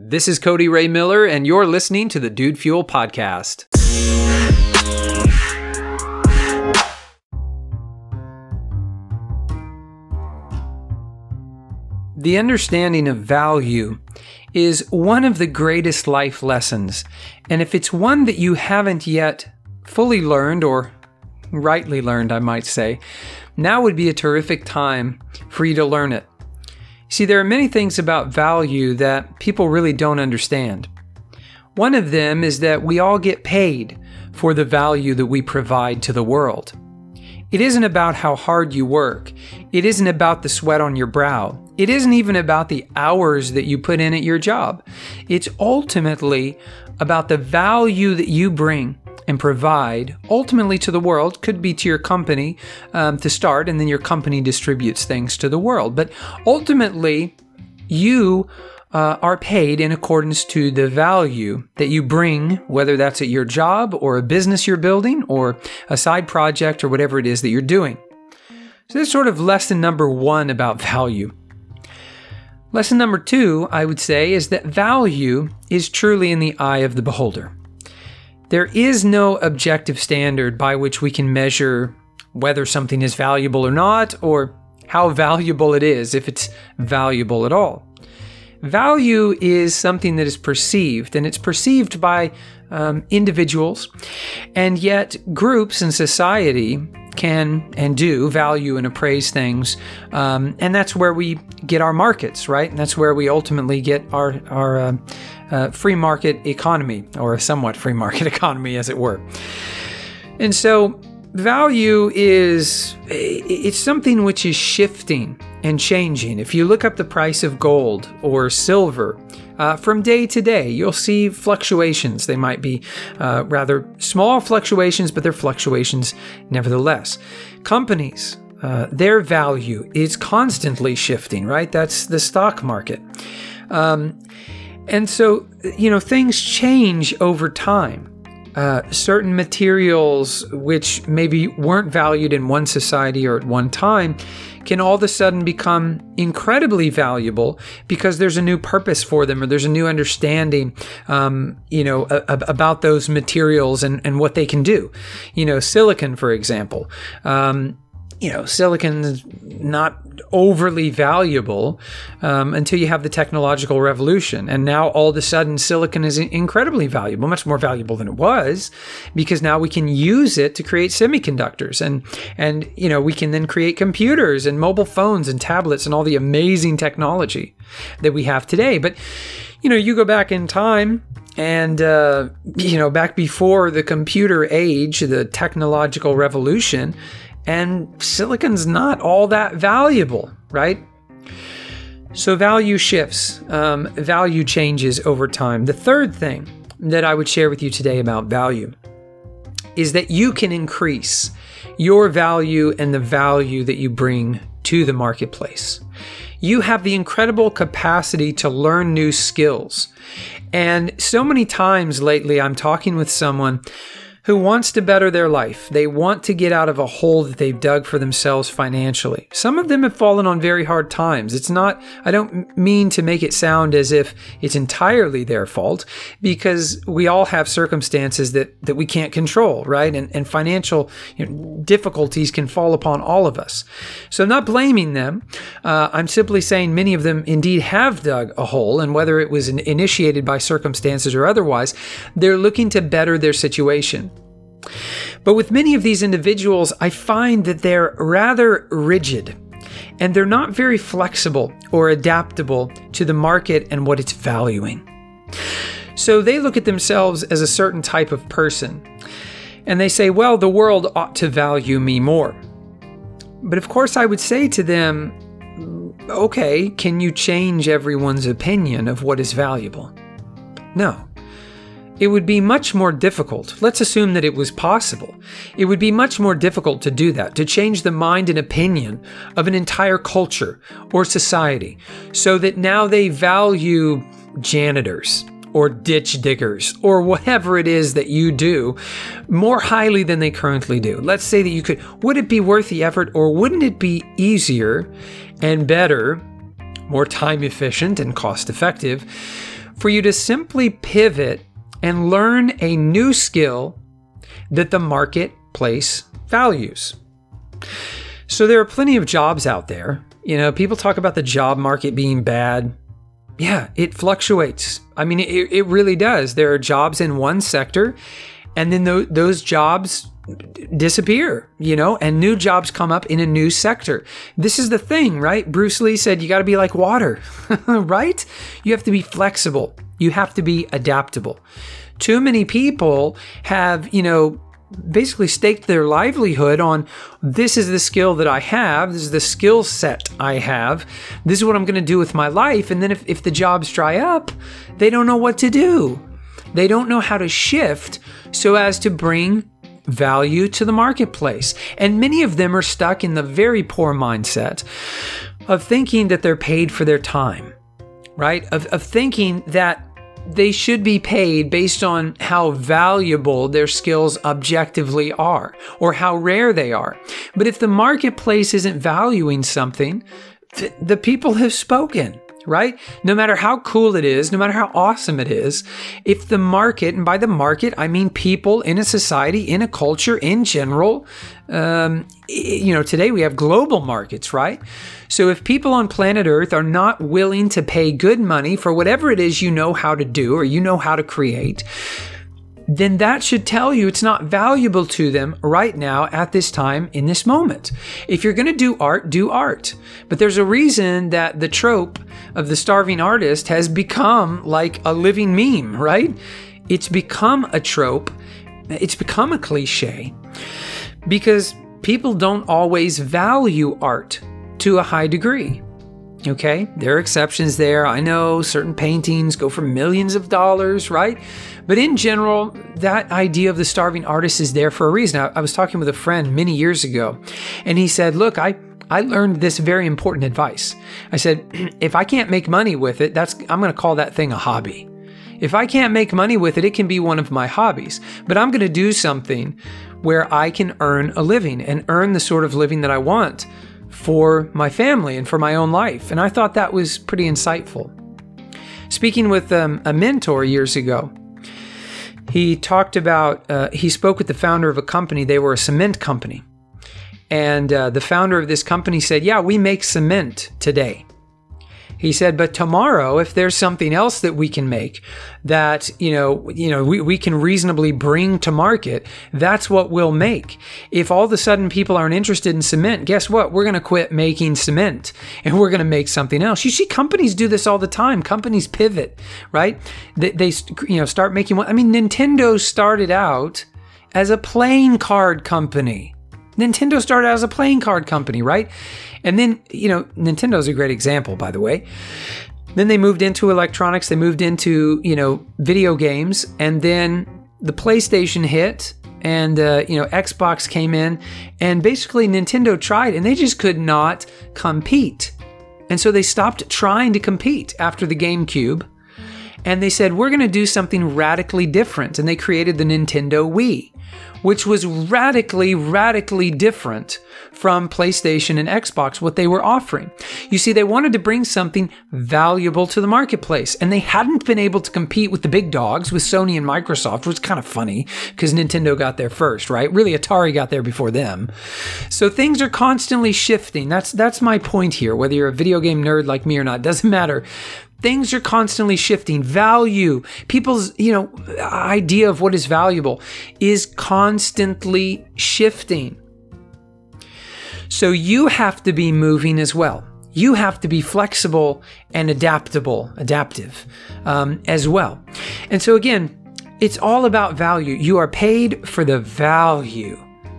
This is Cody Ray Miller, and you're listening to the Dude Fuel Podcast. The understanding of value is one of the greatest life lessons. And if it's one that you haven't yet fully learned, or rightly learned, I might say, now would be a terrific time for you to learn it. See, there are many things about value that people really don't understand. One of them is that we all get paid for the value that we provide to the world. It isn't about how hard you work. It isn't about the sweat on your brow. It isn't even about the hours that you put in at your job. It's ultimately about the value that you bring and provide ultimately to the world could be to your company um, to start, and then your company distributes things to the world. But ultimately, you uh, are paid in accordance to the value that you bring, whether that's at your job or a business you're building or a side project or whatever it is that you're doing. So that's sort of lesson number one about value. Lesson number two, I would say, is that value is truly in the eye of the beholder. There is no objective standard by which we can measure whether something is valuable or not, or how valuable it is, if it's valuable at all. Value is something that is perceived, and it's perceived by um, individuals, and yet groups in society can and do value and appraise things, um, and that's where we get our markets, right? And that's where we ultimately get our our uh, uh, free market economy, or a somewhat free market economy, as it were. And so, value is it's something which is shifting and changing. If you look up the price of gold or silver, uh, from day to day, you'll see fluctuations. They might be uh, rather small fluctuations, but they're fluctuations nevertheless. Companies, uh, their value is constantly shifting, right? That's the stock market. Um, and so, you know, things change over time. Uh, certain materials which maybe weren't valued in one society or at one time can all of a sudden become incredibly valuable because there's a new purpose for them or there's a new understanding um, you know a, a, about those materials and, and what they can do. You know silicon for example. Um, you know, silicon is not overly valuable um, until you have the technological revolution. And now all of a sudden, silicon is incredibly valuable, much more valuable than it was, because now we can use it to create semiconductors, and and you know we can then create computers and mobile phones and tablets and all the amazing technology that we have today. But you know, you go back in time and, uh, you know, back before the computer age, the technological revolution, and silicon's not all that valuable, right? So value shifts, um, value changes over time. The third thing that I would share with you today about value is that you can increase your value and the value that you bring to the marketplace. You have the incredible capacity to learn new skills. And so many times lately, I'm talking with someone who wants to better their life. They want to get out of a hole that they've dug for themselves financially. Some of them have fallen on very hard times. It's not, I don't mean to make it sound as if it's entirely their fault because we all have circumstances that, that we can't control, right? And, and financial you know, difficulties can fall upon all of us. So I'm not blaming them. Uh, I'm simply saying many of them indeed have dug a hole, and whether it was initiated by circumstances or otherwise, they're looking to better their situation. But with many of these individuals, I find that they're rather rigid and they're not very flexible or adaptable to the market and what it's valuing. So they look at themselves as a certain type of person and they say, well, the world ought to value me more. But of course, I would say to them, okay, can you change everyone's opinion of what is valuable? No. It would be much more difficult. Let's assume that it was possible. It would be much more difficult to do that, to change the mind and opinion of an entire culture or society so that now they value janitors or ditch diggers or whatever it is that you do more highly than they currently do. Let's say that you could, would it be worth the effort or wouldn't it be easier and better, more time efficient and cost effective? for you to simply pivot and learn a new skill that the marketplace values. So there are plenty of jobs out there. You know, people talk about the job market being bad. Yeah, it fluctuates. I mean, it, it really does. There are jobs in one sector, and then th- those jobs disappear, you know, and new jobs come up in a new sector. This is the thing, right? Bruce Lee said you got to be like water, right? You have to be flexible, you have to be adaptable. Too many people have, you know, basically staked their livelihood on this is the skill that I have, this is the skill set I have, this is what I'm going to do with my life. And then if, if the jobs dry up, they don't know what to do. They don't know how to shift so as to bring value to the marketplace. And many of them are stuck in the very poor mindset of thinking that they're paid for their time, right? Of, of thinking that they should be paid based on how valuable their skills objectively are or how rare they are. But if the marketplace isn't valuing something, th- the people have spoken right? No matter how cool it is, no matter how awesome it is, if the market, and by the market, I mean people in a society, in a culture in general, um, you know, today we have global markets, right? So if people on planet Earth are not willing to pay good money for whatever it is you know how to do or you know how to create, then that should tell you it's not valuable to them right now at this time in this moment. If you're going to do art, do art. But there's a reason that the trope of the starving artist has become like a living meme, right? It's become a trope, it's become a cliche because people don't always value art to a high degree. Okay, there are exceptions there. I know certain paintings go for millions of dollars, right? But in general, that idea of the starving artist is there for a reason. I, I was talking with a friend many years ago, and he said, Look, I, I learned this very important advice. I said, if I can't make money with it, that's I'm going to call that thing a hobby. If I can't make money with it, it can be one of my hobbies. But I'm going to do something where I can earn a living and earn the sort of living that I want for my family and for my own life. And I thought that was pretty insightful. Speaking with um, a mentor years ago, he talked about, uh, he spoke with the founder of a company. They were a cement company. And uh, the founder of this company said, Yeah, we make cement today. He said, but tomorrow, if there's something else that we can make that, you know, you know, we, we can reasonably bring to market, that's what we'll make. If all of a sudden people aren't interested in cement, guess what? We're going to quit making cement and we're going to make something else. You see, companies do this all the time. Companies pivot, right? They, they you know, start making one. I mean, Nintendo started out as a playing card company. Nintendo started out as a playing card company, right? And then, you know, Nintendo's a great example, by the way. Then they moved into electronics, they moved into, you know, video games, and then the PlayStation hit and uh, you know Xbox came in and basically Nintendo tried and they just could not compete. And so they stopped trying to compete after the GameCube and they said we're going to do something radically different and they created the Nintendo Wii which was radically, radically different from PlayStation and Xbox, what they were offering. You see, they wanted to bring something valuable to the marketplace, and they hadn't been able to compete with the big dogs, with Sony and Microsoft, which was kind of funny because Nintendo got there first, right? Really, Atari got there before them. So things are constantly shifting. That's that's my point here. Whether you're a video game nerd like me or not, doesn't matter things are constantly shifting. Value people's you know idea of what is valuable is constantly shifting. So you have to be moving as well. You have to be flexible and adaptable adaptive um, as well. And so again it's all about value. You are paid for the value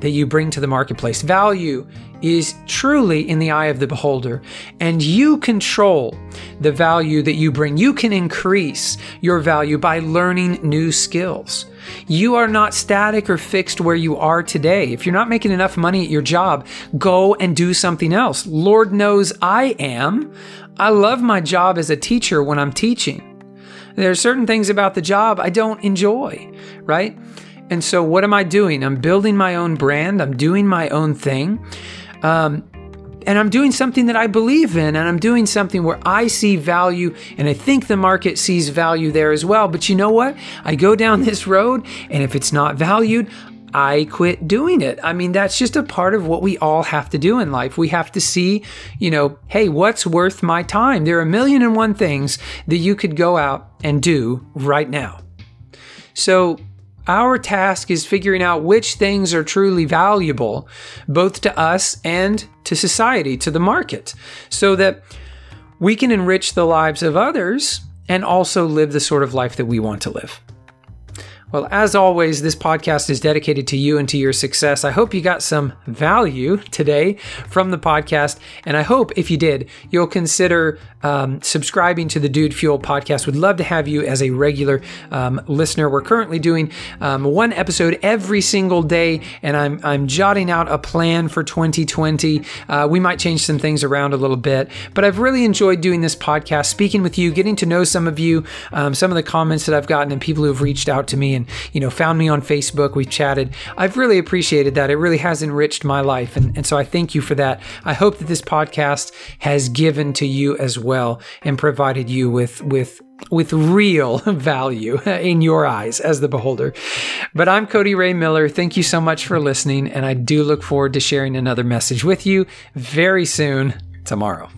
that you bring to the marketplace value is truly in the eye of the beholder, and you control the value that you bring. You can increase your value by learning new skills. You are not static or fixed where you are today. If you're not making enough money at your job, go and do something else. Lord knows I am. I love my job as a teacher when I'm teaching. There are certain things about the job I don't enjoy, right? And so, what am I doing? I'm building my own brand, I'm doing my own thing. Um, and I'm doing something that I believe in, and I'm doing something where I see value, and I think the market sees value there as well. But you know what? I go down this road, and if it's not valued, I quit doing it. I mean, that's just a part of what we all have to do in life. We have to see, you know, hey, what's worth my time? There are a million and one things that you could go out and do right now. So, our task is figuring out which things are truly valuable, both to us and to society, to the market, so that we can enrich the lives of others and also live the sort of life that we want to live. Well, as always, this podcast is dedicated to you and to your success. I hope you got some value today from the podcast. And I hope if you did, you'll consider um, subscribing to the Dude Fuel podcast. Would love to have you as a regular um, listener. We're currently doing um, one episode every single day, and I'm, I'm jotting out a plan for 2020. Uh, we might change some things around a little bit, but I've really enjoyed doing this podcast, speaking with you, getting to know some of you, um, some of the comments that I've gotten, and people who have reached out to me and you know found me on Facebook. We've chatted. I've really appreciated that. It really has enriched my life, and, and so I thank you for that. I hope that this podcast has given to you as well and provided you with with with real value in your eyes as the beholder. But I'm Cody Ray Miller. Thank you so much for listening, and I do look forward to sharing another message with you very soon tomorrow.